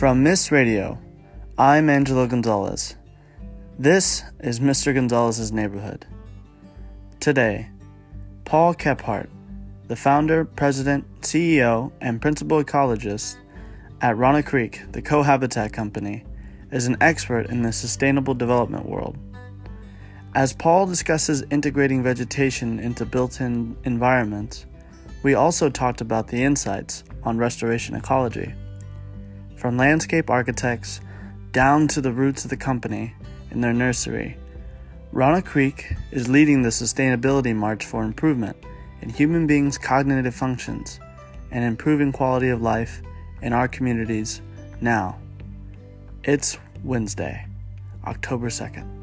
From MIIS Radio, I'm Angelo Gonzalez. This is Mr. Gonzalez's neighborhood. Today, Paul Kephart, the founder, president, CEO, and principal ecologist at Rana Creek, the Cohabitat Company, is an expert in the sustainable development world. As Paul discusses integrating vegetation into built in environments, we also talked about the insights on restoration ecology. From landscape architects down to the roots of the company in their nursery, Rana Creek is leading the sustainability march for improvement in human beings' cognitive functions and improving quality of life in our communities now. It's Wednesday, October 2nd.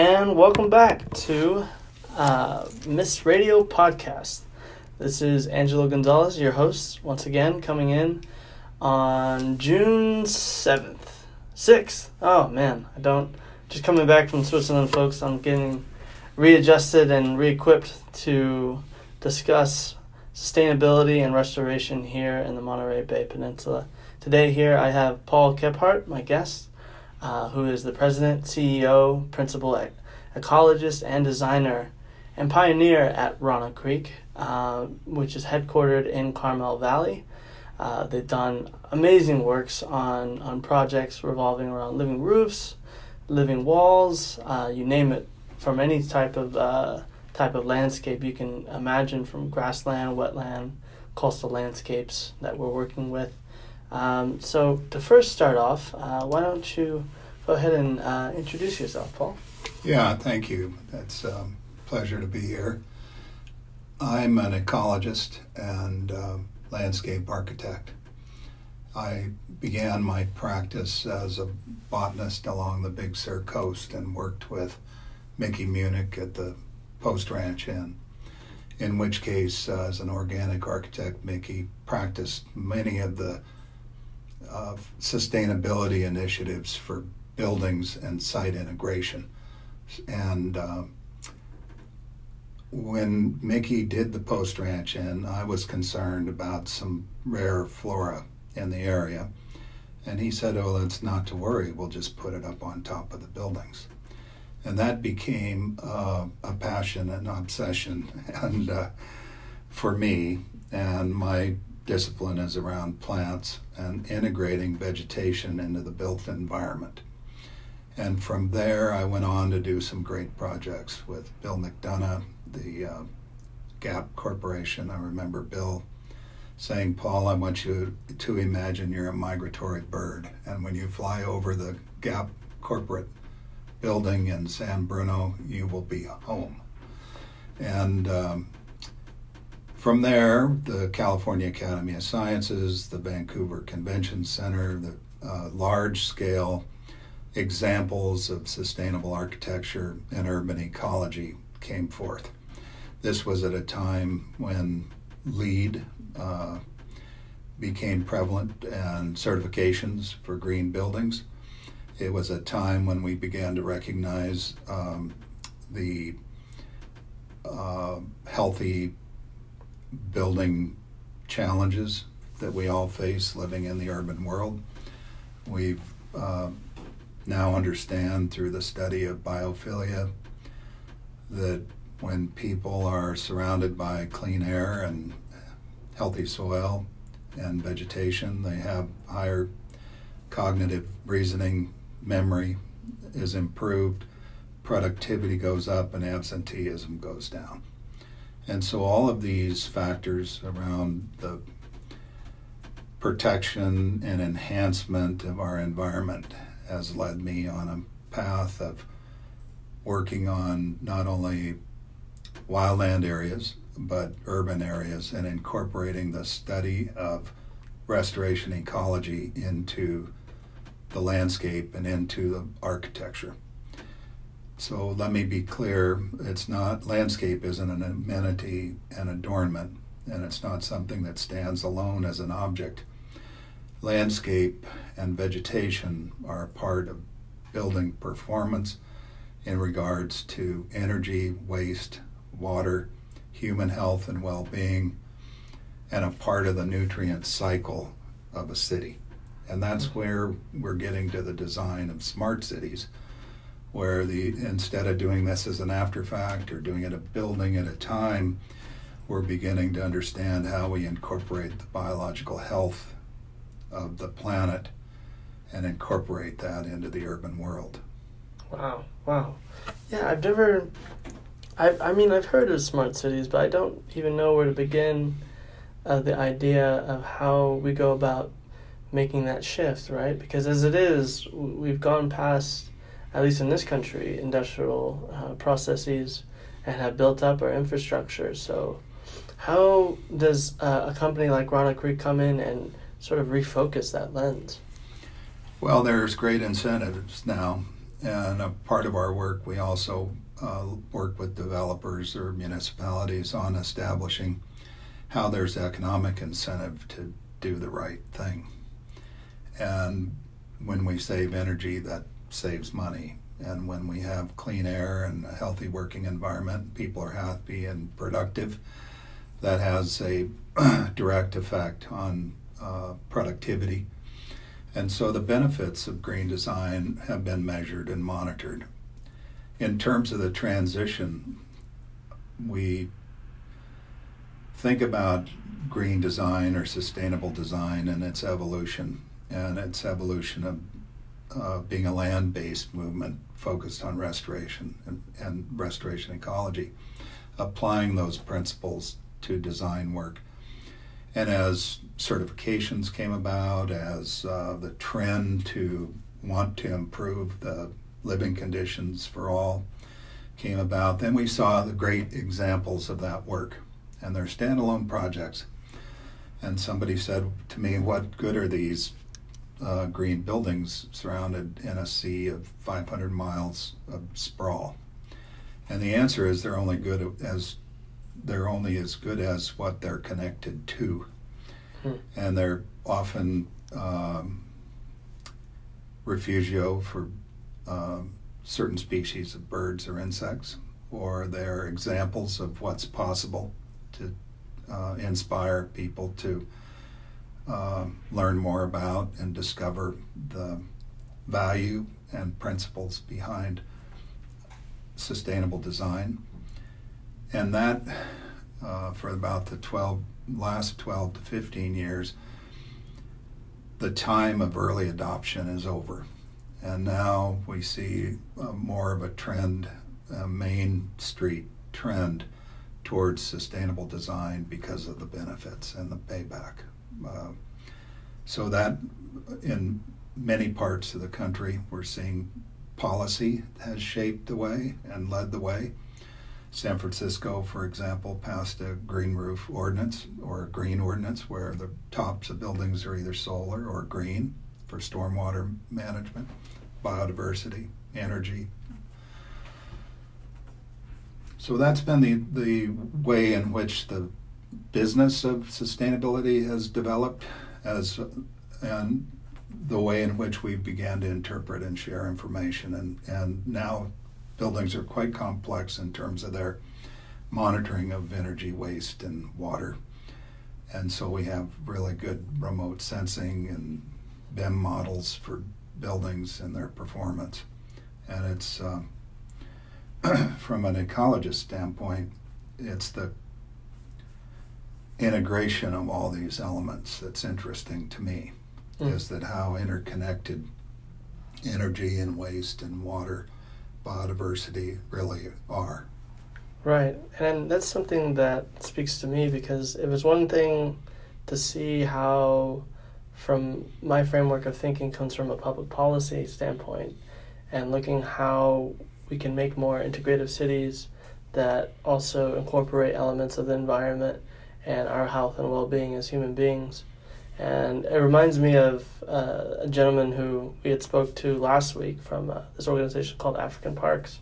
And welcome back to uh, MIIS Radio Podcast. This is Angelo Gonzalez, your host, once again, coming in on June 7th. 6th. Oh man, I don't. Just coming back from Switzerland, folks. I'm getting readjusted and re equipped to discuss sustainability and restoration here in the Monterey Bay Peninsula. Today, here I have Paul Kephart, my guest uh, who is the president, CEO, principal ecologist, and designer and pioneer at Rana Creek, uh, which is headquartered in Carmel Valley. Uh, they've done amazing works on, on projects revolving around living roofs, living walls, uh, you name it, from any type of uh, type of landscape you can imagine, from grassland, wetland, coastal landscapes that we're working with. Um, so to first start off, uh, why don't you go ahead and uh, introduce yourself, Paul? Yeah, thank you. It's a um, pleasure to be here. I'm an ecologist and uh, landscape architect. I began my practice as a botanist along the Big Sur coast and worked with Mickey Muennig at the Post Ranch Inn in which case, uh, as an organic architect, Mickey practiced many of the uh, sustainability initiatives for buildings and site integration. And uh, when Mickey did the Post Ranch Inn, I was concerned about some rare flora in the area. And he said, Oh, that's not to worry, we'll just put it up on top of the buildings. And that became uh, a passion and obsession and uh, for me. And my discipline is around plants and integrating vegetation into the built environment. And from there, I went on to do some great projects with Bill McDonough, the uh, Gap Corporation. I remember Bill saying, Paul, I want you to imagine you're a migratory bird. And when you fly over the Gap corporate building in San Bruno, you will be home. And um, from there, the California Academy of Sciences, the Vancouver Convention Center, the uh, large scale examples of sustainable architecture and urban ecology came forth. This was at a time when LEED uh, became prevalent and certifications for green buildings. It was a time when we began to recognize um, the uh, healthy building challenges that we all face living in the urban world. We've uh, now understand through the study of biophilia that when people are surrounded by clean air and healthy soil and vegetation, they have higher cognitive reasoning, memory is improved, productivity goes up, and absenteeism goes down. And so, all of these factors around the protection and enhancement of our environment has led me on a path of working on not only wildland areas but urban areas and incorporating the study of restoration ecology into the landscape and into the architecture. So let me be clear, it's not landscape isn't an amenity and adornment and it's not something that stands alone as an object landscape and vegetation are a part of building performance in regards to energy, waste, water, human health and well being, and a part of the nutrient cycle of a city. And that's mm-hmm. where we're getting to the design of smart cities, where the instead of doing this as an after fact or doing it a building at a time, we're beginning to understand how we incorporate the biological health of the planet and incorporate that into the urban world. Wow, wow. Yeah, I've never I I mean I've heard of smart cities, but I don't even know where to begin uh, the idea of how we go about making that shift, right? Because as it is, we've gone past, at least in this country, industrial uh, processes and have built up our infrastructure. So, how does uh, a company like Rana Creek come in and sort of refocus that lens? Well, there's great incentives now, and a part of our work, we also uh, work with developers or municipalities on establishing how there's economic incentive to do the right thing. And when we save energy, that saves money. And when we have clean air and a healthy working environment, people are happy and productive. That has a direct effect on uh, productivity. And so the benefits of green design have been measured and monitored. In terms of the transition, we think about green design or sustainable design and its evolution and its evolution of uh, being a land based movement focused on restoration and, and, restoration ecology, applying those principles to design work. And as certifications came about, as uh, the trend to want to improve the living conditions for all came about, then we saw the great examples of that work and they're standalone projects. And somebody said to me, What good are these uh, green buildings surrounded in a sea of 500 miles of sprawl? And the answer is they're only good as they're only as good as what they're connected to, hmm. and they're often um, refugio for um, certain species of birds or insects, or they're examples of what's possible to uh, inspire people to uh, learn more about and discover the value and principles behind sustainable design. And that, uh, for about the 12, last 12 to 15 years, the time of early adoption is over. And now we see uh, more of a trend, a Main Street trend towards sustainable design because of the benefits and the payback. Uh, so that in many parts of the country, we're seeing policy has shaped the way and led the way. San Francisco, for example, passed a green roof ordinance or a green ordinance where the tops of buildings are either solar or green for stormwater management, biodiversity, energy, so that's been the, the way in which the business of sustainability has developed as and the way in which we began to interpret and share information. And, and now buildings are quite complex in terms of their monitoring of energy waste and water. And so we have really good remote sensing and BIM models for buildings and their performance. And it's uh, from an ecologist standpoint, it's the integration of all these elements that's interesting to me. Mm. Is that how interconnected energy and waste and water, biodiversity really are. Right, and that's something that speaks to me because it was one thing to see how, from my framework of thinking, comes from a public policy standpoint, and looking how we can make more integrative cities that also incorporate elements of the environment and our health and well-being as human beings. And it reminds me of uh, a gentleman who we had spoke to last week from uh, this organization called African Parks,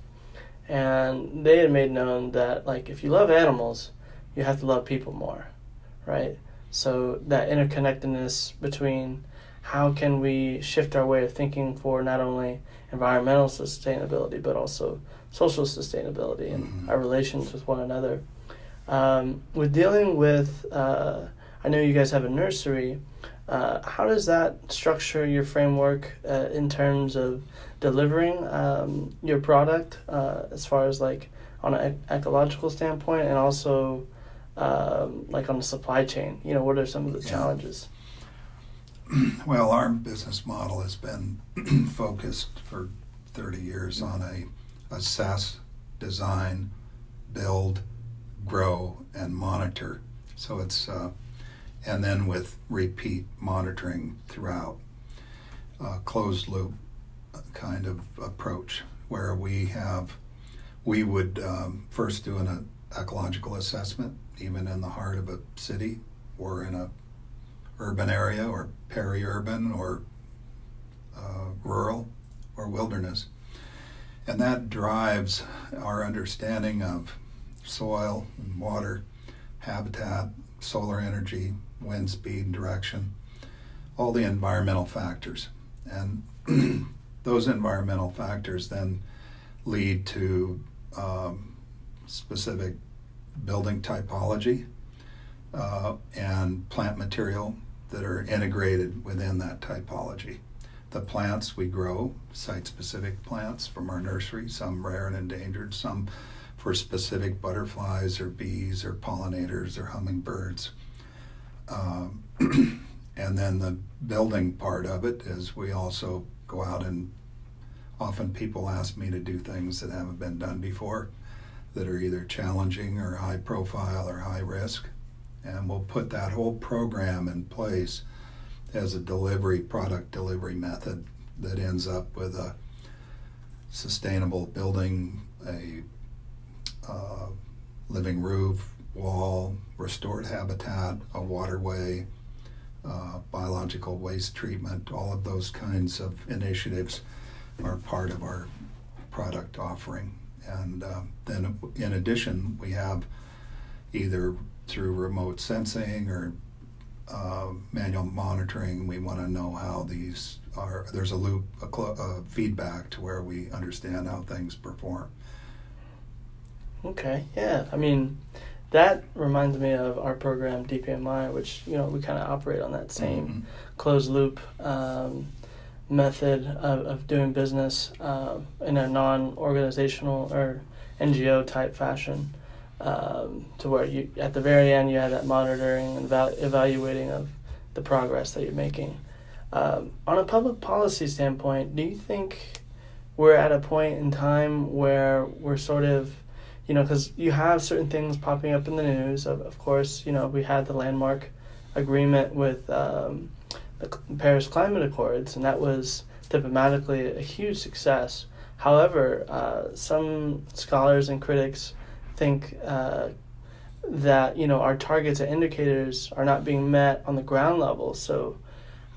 and they had made known that like if you love animals, you have to love people more, right? So that interconnectedness between how can we shift our way of thinking for not only environmental sustainability but also social sustainability and Mhm. our relations with one another. Um, with dealing with, uh, I know you guys have a nursery. Uh, how does that structure your framework uh, in terms of delivering um, your product uh, as far as like on an ec- ecological standpoint and also um, like on the supply chain? You know, what are some of the Yeah. challenges? Well, our business model has been focused for 30 years on a assess, design, build, grow, and monitor. So it's, uh, and then with repeat monitoring throughout, uh, closed loop kind of approach where we have, we would um, first do an ecological assessment, even in the heart of a city or in a urban area or peri-urban or uh, rural or wilderness. And that drives our understanding of soil and water, habitat, solar energy, wind speed and direction, all the environmental factors. And those environmental factors then lead to um, specific building typology uh, and plant material that are integrated within that typology. The plants we grow, site specific plants from our nursery, some rare and endangered, some for specific butterflies or bees or pollinators or hummingbirds. Um, and then the building part of it is we also go out and often people ask me to do things that haven't been done before that are either challenging or high profile or high risk and we'll put that whole program in place as a delivery product delivery method that ends up with a sustainable building, a uh, living roof, wall, restored habitat, a waterway, uh, biological waste treatment. All of those kinds of initiatives are part of our product offering. And uh, then, in addition, we have either through remote sensing or uh, manual monitoring. We want to know how these are. There's a loop, a, feedback to where we understand how things perform. Okay, yeah. I mean, that reminds me of our program DPMI, which you know we kind of operate on that same Mhm. closed loop um, method of, of doing business uh, in a non-organizational or NGO type fashion. Um, to where you at the very end you have that monitoring and val- evaluating of the progress that you're making. Um, on a public policy standpoint, do you think we're at a point in time where we're sort of you know, because you have certain things popping up in the news. Of, of course, you know, we had the landmark agreement with um, the Paris Climate Accords, and that was diplomatically a huge success. However, uh, some scholars and critics think uh, that you know our targets and indicators are not being met on the ground level. So,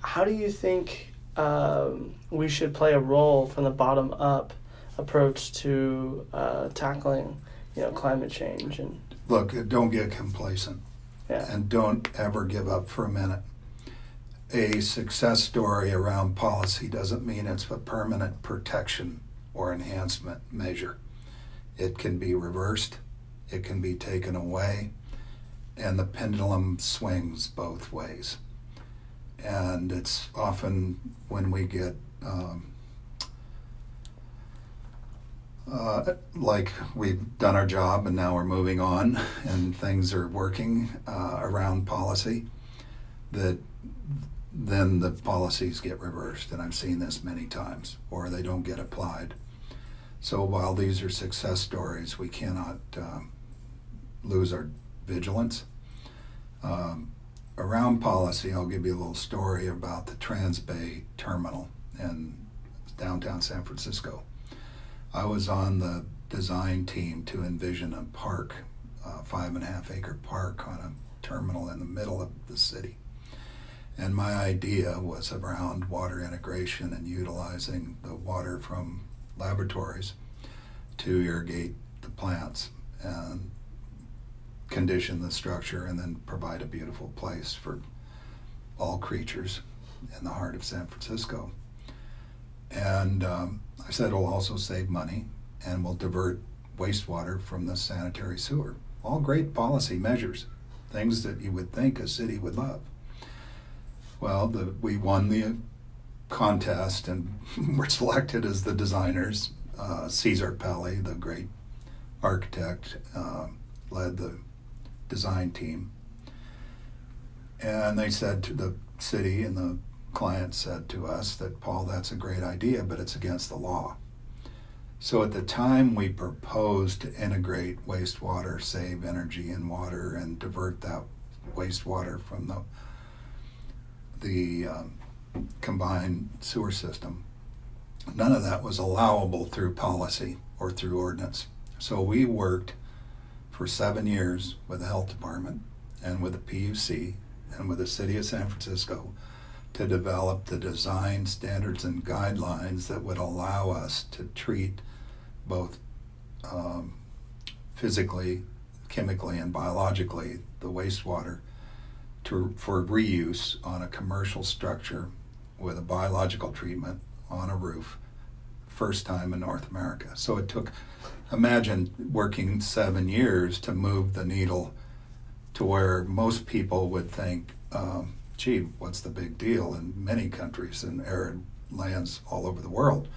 how do you think um, we should play a role from the bottom up approach to uh, tackling you know climate change and Look, don't get complacent yeah and don't ever give up for a minute. A success story around policy doesn't mean it's a permanent protection or enhancement measure. It can be reversed, it can be taken away, and the pendulum swings both ways. And it's often when we get um, uh, like we've done our job and now we're moving on and things are working uh, around policy that then the policies get reversed. And i've seen this many times or they don't get applied. So while these are success stories we cannot um, lose our vigilance. Um, around policy i'll give you a little story about the transbay terminal in downtown san francisco I was on the design team to envision a park, a five and a half acre park on a terminal in the middle of the city. And my idea was around water integration and utilizing the water from laboratories to irrigate the plants and condition the structure and then provide a beautiful place for all creatures in the heart of San Francisco. And um, I said it'll also save money and will divert wastewater from the sanitary sewer. All great policy measures, things that you would think a city would love. Well, the, we won the contest and were selected as the designers. Uh, Cesar Pelli, the great architect, uh, led the design team. And they said to the city, and the client said to us that, Paul, that's a great idea, but it's against the law. So at the time we proposed to integrate wastewater, save energy and water, and divert that wastewater from the the um, combined sewer system. None of that was allowable through policy or through ordinance. So we worked for seven years with the health department and with the PUC and with the city of San Francisco to develop the design standards and guidelines that would allow us to treat both um, physically, chemically, and biologically the wastewater to, for reuse on a commercial structure with a biological treatment on a roof, first time in North America. So it took, imagine working seven years to move the needle to where most people would think, um, gee, what's the big deal? In many countries and arid lands all over the world,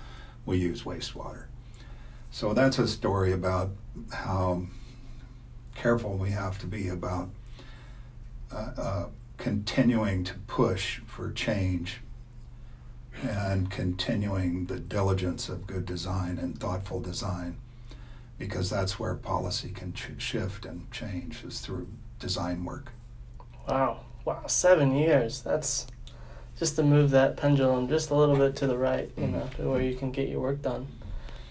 we use wastewater. So that's a story about how careful we have to be about uh, uh, continuing to push for change and continuing the diligence of good design and thoughtful design because that's where policy can ch- shift and change is through design work. Wow. Wow, seven years. That's just to move that pendulum just a little bit to the right, you mm-hmm. know, to where you can get your work done.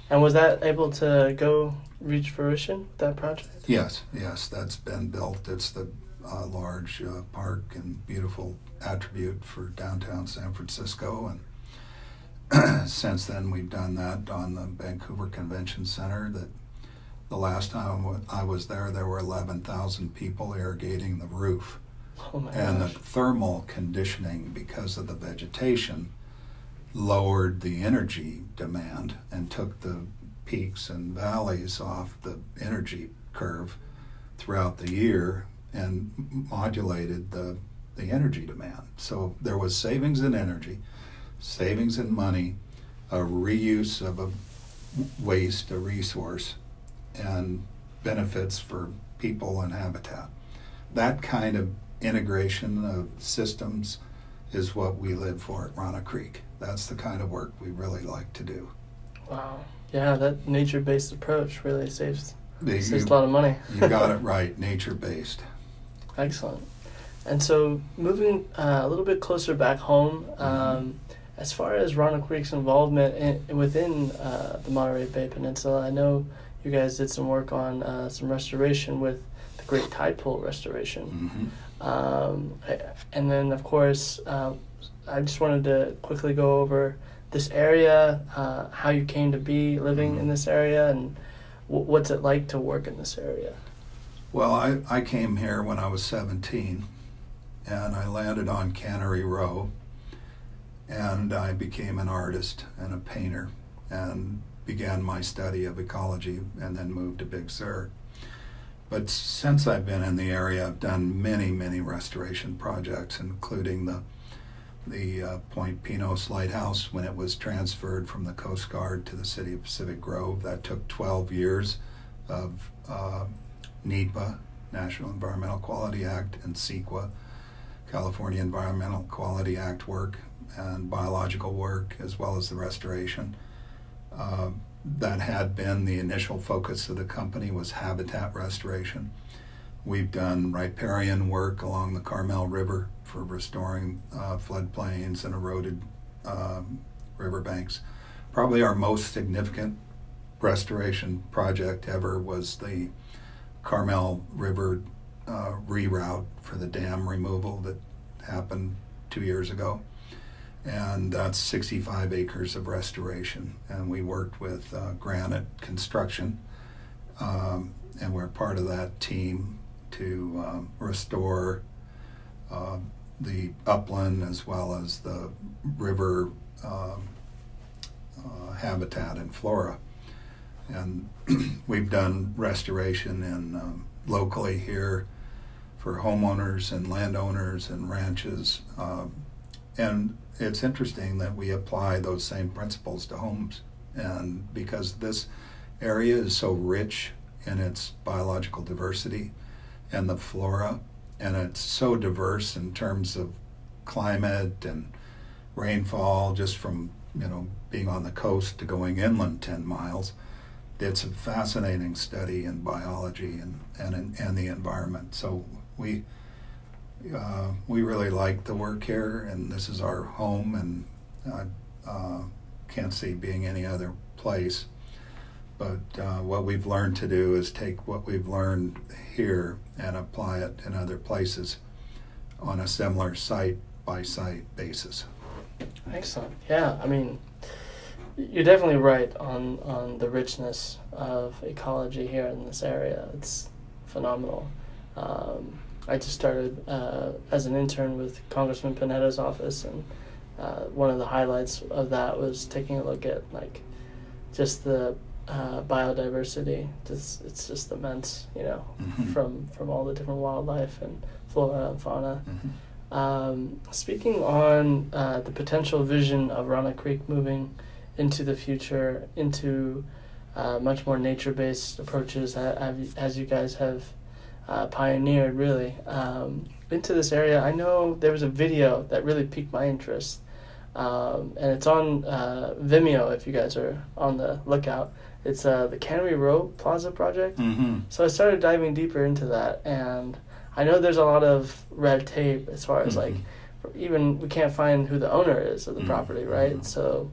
And was that able to go reach fruition, that project? Yes, yes, that's been built. It's the uh, large uh, park and beautiful attribute for downtown San Francisco. And since then, we've done that on the Vancouver Convention Center. That the last time I was there, there were 11,000 people irrigating the roof. Oh and gosh. the thermal conditioning because of the vegetation lowered the energy demand and took the peaks and valleys off the energy curve throughout the year and modulated the, the energy demand. So there was savings in energy, savings in money, a reuse of a waste, a resource, and benefits for people and habitat. That kind of integration of systems is what we live for at Rana Creek. That's the kind of work we really like to do. Wow. Yeah, that nature based approach really saves, saves a lot of money. you got it right, nature based. Excellent. And so, moving uh, a little bit closer back home, mm-hmm. um, as far as Rana Creek's involvement in, within uh, the Monterey Bay Peninsula, I know you guys did some work on uh, some restoration with the Great Tide Pool restoration. Um, and then, of course, uh, I just wanted to quickly go over this area, uh, how you came to be living mm-hmm. in this area, and w- what's it like to work in this area. Well, I, I came here when I was 17, and I landed on Cannery Row, and I became an artist and a painter, and began my study of ecology, and then moved to Big Sur. But since I've been in the area, I've done many, many restoration projects, including the the uh, Point Pinos Lighthouse when it was transferred from the Coast Guard to the city of Pacific Grove. That took 12 years of uh, NEPA, National Environmental Quality Act, and CEQA, California Environmental Quality Act work and biological work, as well as the restoration. Uh, that had been the initial focus of the company was habitat restoration. We've done riparian work along the Carmel River for restoring uh, floodplains and eroded um, riverbanks. Probably our most significant restoration project ever was the Carmel River uh, reroute for the dam removal that happened two years ago. And that's 65 acres of restoration. And we worked with uh, Granite Construction, um, and we're part of that team to um, restore uh, the upland as well as the river um, uh, habitat and flora. And we've done restoration in um, locally here for homeowners and landowners and ranches. Um, and it's interesting that we apply those same principles to homes. And because this area is so rich in its biological diversity and the flora, and it's so diverse in terms of climate and rainfall, just from you know being on the coast to going inland 10 miles. It's a fascinating study in biology and and, and the environment. So we uh, we really like the work here, and this is our home, and I uh, can't see being any other place. But uh, what we've learned to do is take what we've learned here and apply it in other places on a similar site by site basis. Excellent. Yeah, I mean, you're definitely right on on the richness of ecology here in this area. It's phenomenal. Um, I just started uh, as an intern with Congressman Panetta's office, and uh, one of the highlights of that was taking a look at like just the uh, biodiversity. Just it's just immense, you know, mm-hmm. from from all the different wildlife and flora and fauna. Mm-hmm. Um, speaking on uh, the potential vision of Rana Creek moving into the future, into uh, much more nature-based approaches, as you guys have uh, pioneered really um, into this area. I know there was a video that really piqued my interest, um, and it's on uh, Vimeo if you guys are on the lookout. It's uh, the Cannery Row Plaza project. Mm-hmm. So I started diving deeper into that, and I know there's a lot of red tape as far as mm-hmm. like even we can't find who the owner is of the mm-hmm. property, right? Mm-hmm. So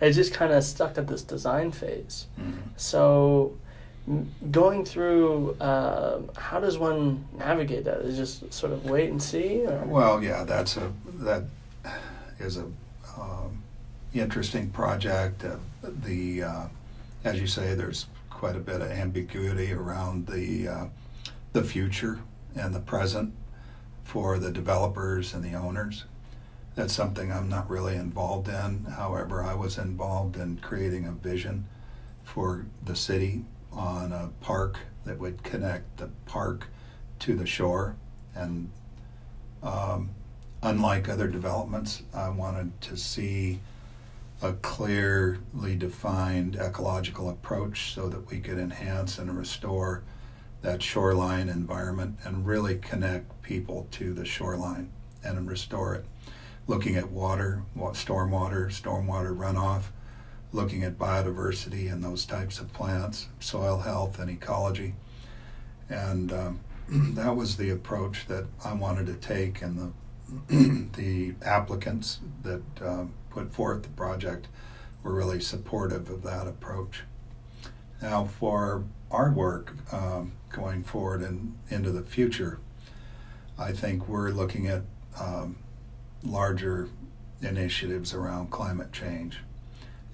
it just kind of stuck at this design phase. Mm-hmm. So going through uh, how does one navigate that? Is just sort of wait and see or? well yeah that's a that is a um, interesting project. Uh, the uh, as you say there's quite a bit of ambiguity around the uh, the future and the present for the developers and the owners. That's something I'm not really involved in. However I was involved in creating a vision for the city on a park that would connect the park to the shore. And um, unlike other developments, I wanted to see a clearly defined ecological approach so that we could enhance and restore that shoreline environment and really connect people to the shoreline and restore it. Looking at water, stormwater, stormwater runoff, looking at biodiversity and those types of plants, soil health and ecology. And um, that was the approach that I wanted to take, and the, the applicants that uh, put forth the project were really supportive of that approach. Now, for our work um, going forward and into the future, I think we're looking at um, larger initiatives around climate change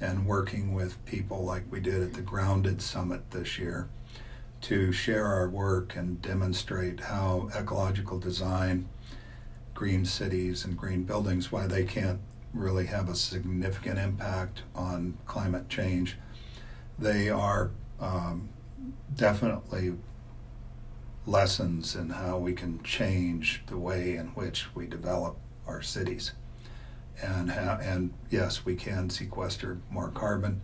and working with people like we did at the Grounded Summit this year to share our work and demonstrate how ecological design, green cities, and green buildings, why they can't really have a significant impact on climate change. They are um, definitely lessons in how we can change the way in which we develop our cities and ha- and yes, we can sequester more carbon.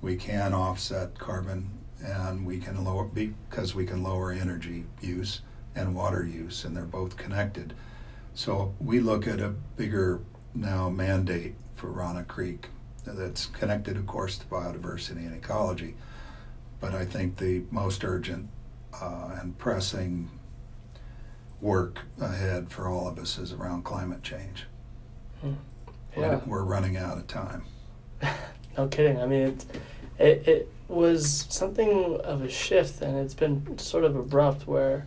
We can offset carbon, and we can lower because we can lower energy use and water use, and they're both connected. So we look at a bigger now mandate for Rana Creek that's connected, of course, to biodiversity and ecology. But I think the most urgent uh, and pressing work ahead for all of us is around climate change. Hmm yeah. we're running out of time. no kidding. I mean, it, it, it was something of a shift, and it's been sort of abrupt where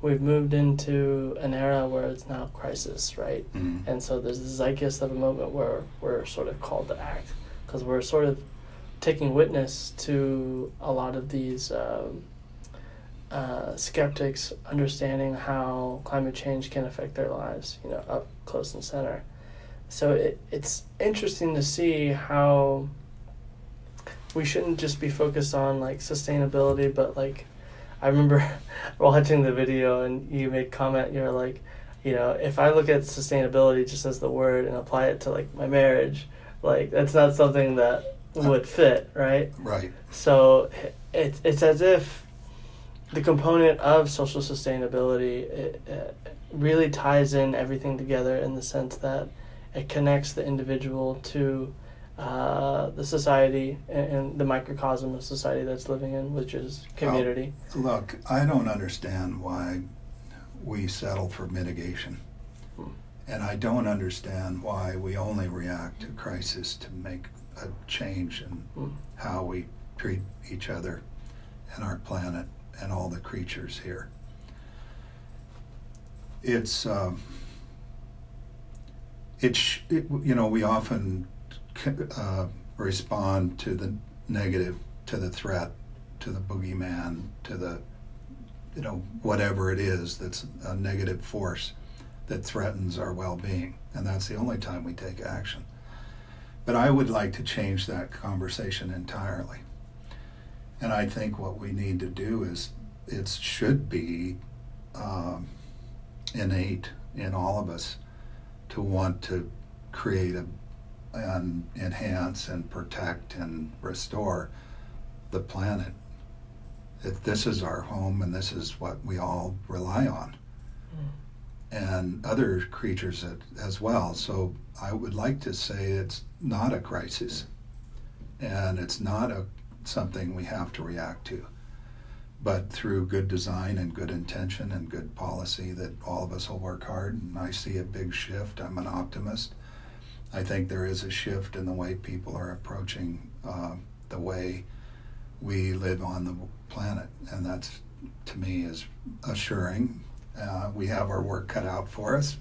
we've moved into an era where it's now crisis, right? Mm-hmm. And so there's the zeitgeist of a moment where we're sort of called to act because we're sort of taking witness to a lot of these um, uh, skeptics understanding how climate change can affect their lives, you know, up close and center. So it, it's interesting to see how we shouldn't just be focused on like sustainability, but like I remember watching the video and you made comment. You're like, you know, if I look at sustainability just as the word and apply it to like my marriage, like that's not something that would fit, right? Right. So it's it's as if the component of social sustainability it, it really ties in everything together in the sense that it connects the individual to uh, the society and, and, the microcosm of society that's living in, which is community. Well, look, I don't understand why we settle for mitigation. Hmm. And I don't understand why we only react to crisis to make a change in hmm. how we treat each other and our planet and all the creatures here. It's, um, it's it, you know, we often uh, respond to the negative, to the threat, to the boogeyman, to the, you know, whatever it is that's a negative force that threatens our well being. And that's the only time we take action. But I would like to change that conversation entirely. And I think what we need to do is it should be um, innate in all of us to want to create a, and enhance and protect and restore the planet. That this is our home and this is what we all rely on. Mm. And other creatures as well. So I would like to say it's not a crisis and it's not a something we have to react to. But through good design and good intention and good policy, that all of us will work hard. And I see a big shift. I'm an optimist. I think there is a shift in the way people are approaching uh, the way we live on the planet, and that's to me is assuring. Uh, we have our work cut out for us,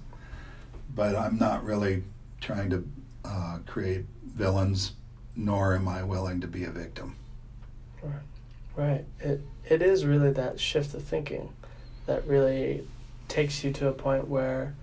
but I'm not really trying to uh, create villains, nor am I willing to be a victim. Right. Right. It it is really that shift of thinking that really takes you to a point where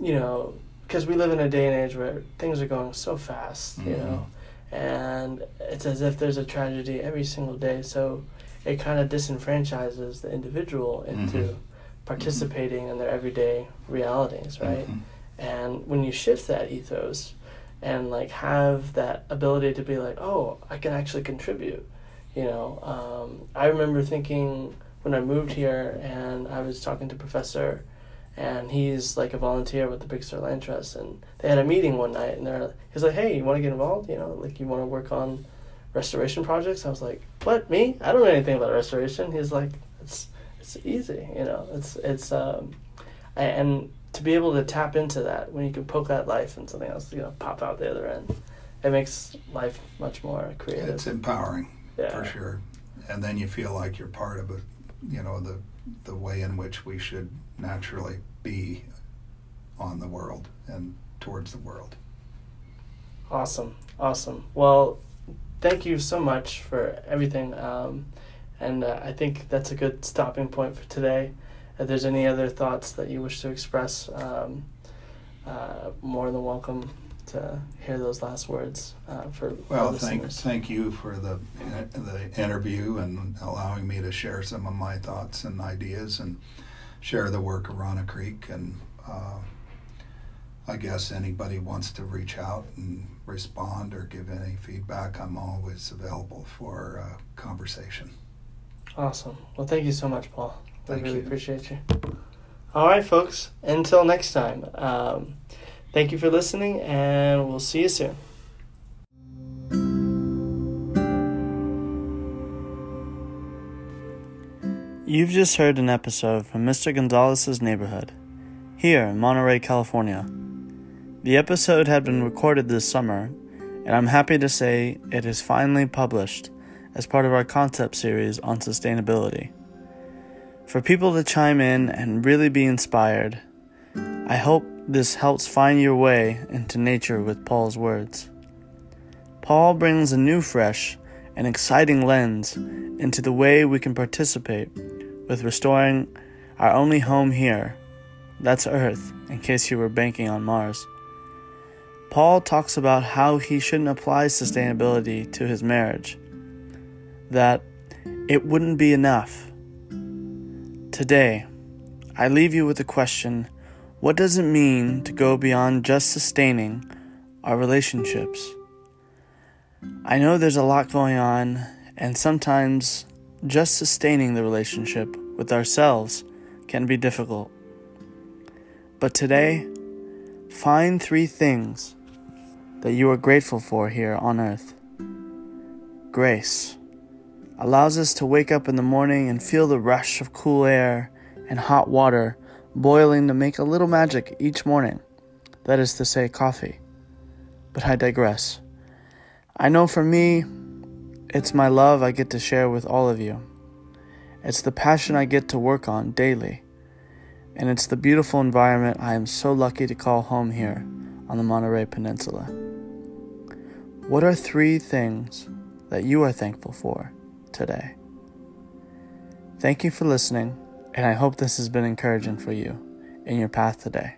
you know because we live in a day and age where things are going so fast, mm-hmm. you know, and it's as if there's a tragedy every single day. So it kind of disenfranchises the individual into mm-hmm. participating mm-hmm. in their everyday realities, right? Mm-hmm. And when you shift that ethos and like have that ability to be like, oh, I can actually contribute you know, um, I remember thinking when I moved here and I was talking to Professor, and he's like a volunteer with the Big Sur Land Trust, and they had a meeting one night, and they're he's like, "Hey, you want to get involved? You know, like you want to work on restoration projects?" I was like, "What? Me? I don't know anything about restoration." He's like, "It's it's easy, you know. It's it's um, and to be able to tap into that when you can poke that life and something else, you know, pop out the other end, it makes life much more creative. It's empowering yeah. for sure. And then you feel like you're part of a, you know, the the way in which we should naturally be on the world and towards the world. Awesome, awesome. Well, thank you so much for everything, um, and uh, I think that's a good stopping point for today. If there's any other thoughts that you wish to express, um, uh, more than welcome to hear those last words uh, for well thank thank you for the the interview and allowing me to share some of my thoughts and ideas and share the work of Rana Creek. And uh, I guess anybody wants to reach out and respond or give any feedback I'm always available for uh, conversation. Awesome. Well thank you so much Paul. Thank I really you. appreciate you. All right folks. Until next time. Um, Thank you for listening, and we'll see you soon. You've just heard an episode from Mr. Gonzalez's neighborhood, here in Monterey, California. The episode had been recorded this summer, and I'm happy to say it is finally published as part of our concept series on sustainability. For people to chime in and really be inspired, I hope this helps find your way into nature with Paul's words. Paul brings a new, fresh, and exciting lens into the way we can participate with restoring our only home here. That's Earth, in case you were banking on Mars. Paul talks about how he shouldn't apply sustainability to his marriage, that it wouldn't be enough. Today, I leave you with a question what does it mean to go beyond just sustaining our relationships? I know there's a lot going on, and sometimes just sustaining the relationship with ourselves can be difficult. But today, find three things that you are grateful for here on earth. Grace allows us to wake up in the morning and feel the rush of cool air and hot water boiling to make a little magic each morning. That is to say, coffee. But I digress. I know for me, it's my love I get to share with all of you. It's the passion I get to work on daily. And it's the beautiful environment I am so lucky to call home here on the Monterey Peninsula. What are three things that you are thankful for today? Thank you for listening, and I hope this has been encouraging for you in your path today.